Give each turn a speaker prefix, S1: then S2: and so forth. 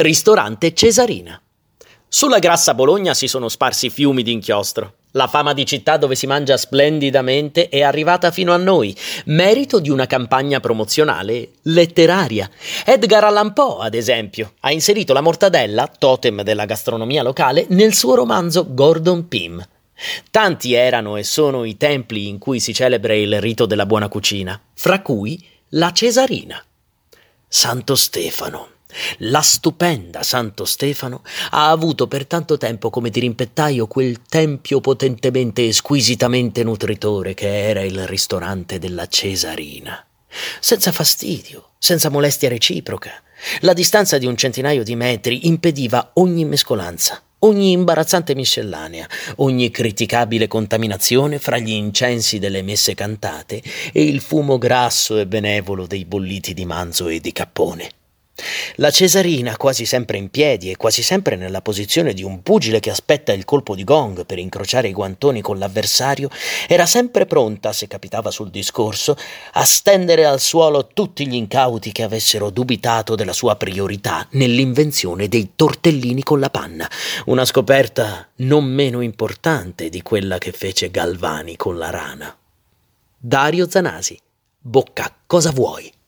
S1: Ristorante Cesarina. Sulla grassa Bologna si sono sparsi fiumi di inchiostro. La fama di città dove si mangia splendidamente è arrivata fino a noi, merito di una campagna promozionale letteraria. Edgar Allan Poe, ad esempio, ha inserito la mortadella, totem della gastronomia locale, nel suo romanzo Gordon Pym. Tanti erano e sono i templi in cui si celebra il rito della buona cucina, fra cui la Cesarina. Santo Stefano. La stupenda Santo Stefano ha avuto per tanto tempo come dirimpettaio quel tempio potentemente e squisitamente nutritore che era il ristorante della Cesarina. Senza fastidio, senza molestia reciproca. La distanza di un centinaio di metri impediva ogni mescolanza, ogni imbarazzante miscellanea, ogni criticabile contaminazione fra gli incensi delle messe cantate e il fumo grasso e benevolo dei bolliti di manzo e di cappone. La Cesarina, quasi sempre in piedi e quasi sempre nella posizione di un pugile che aspetta il colpo di gong per incrociare i guantoni con l'avversario, era sempre pronta, se capitava sul discorso, a stendere al suolo tutti gli incauti che avessero dubitato della sua priorità nell'invenzione dei tortellini con la panna, una scoperta non meno importante di quella che fece Galvani con la rana. Dario Zanasi. Bocca, cosa vuoi?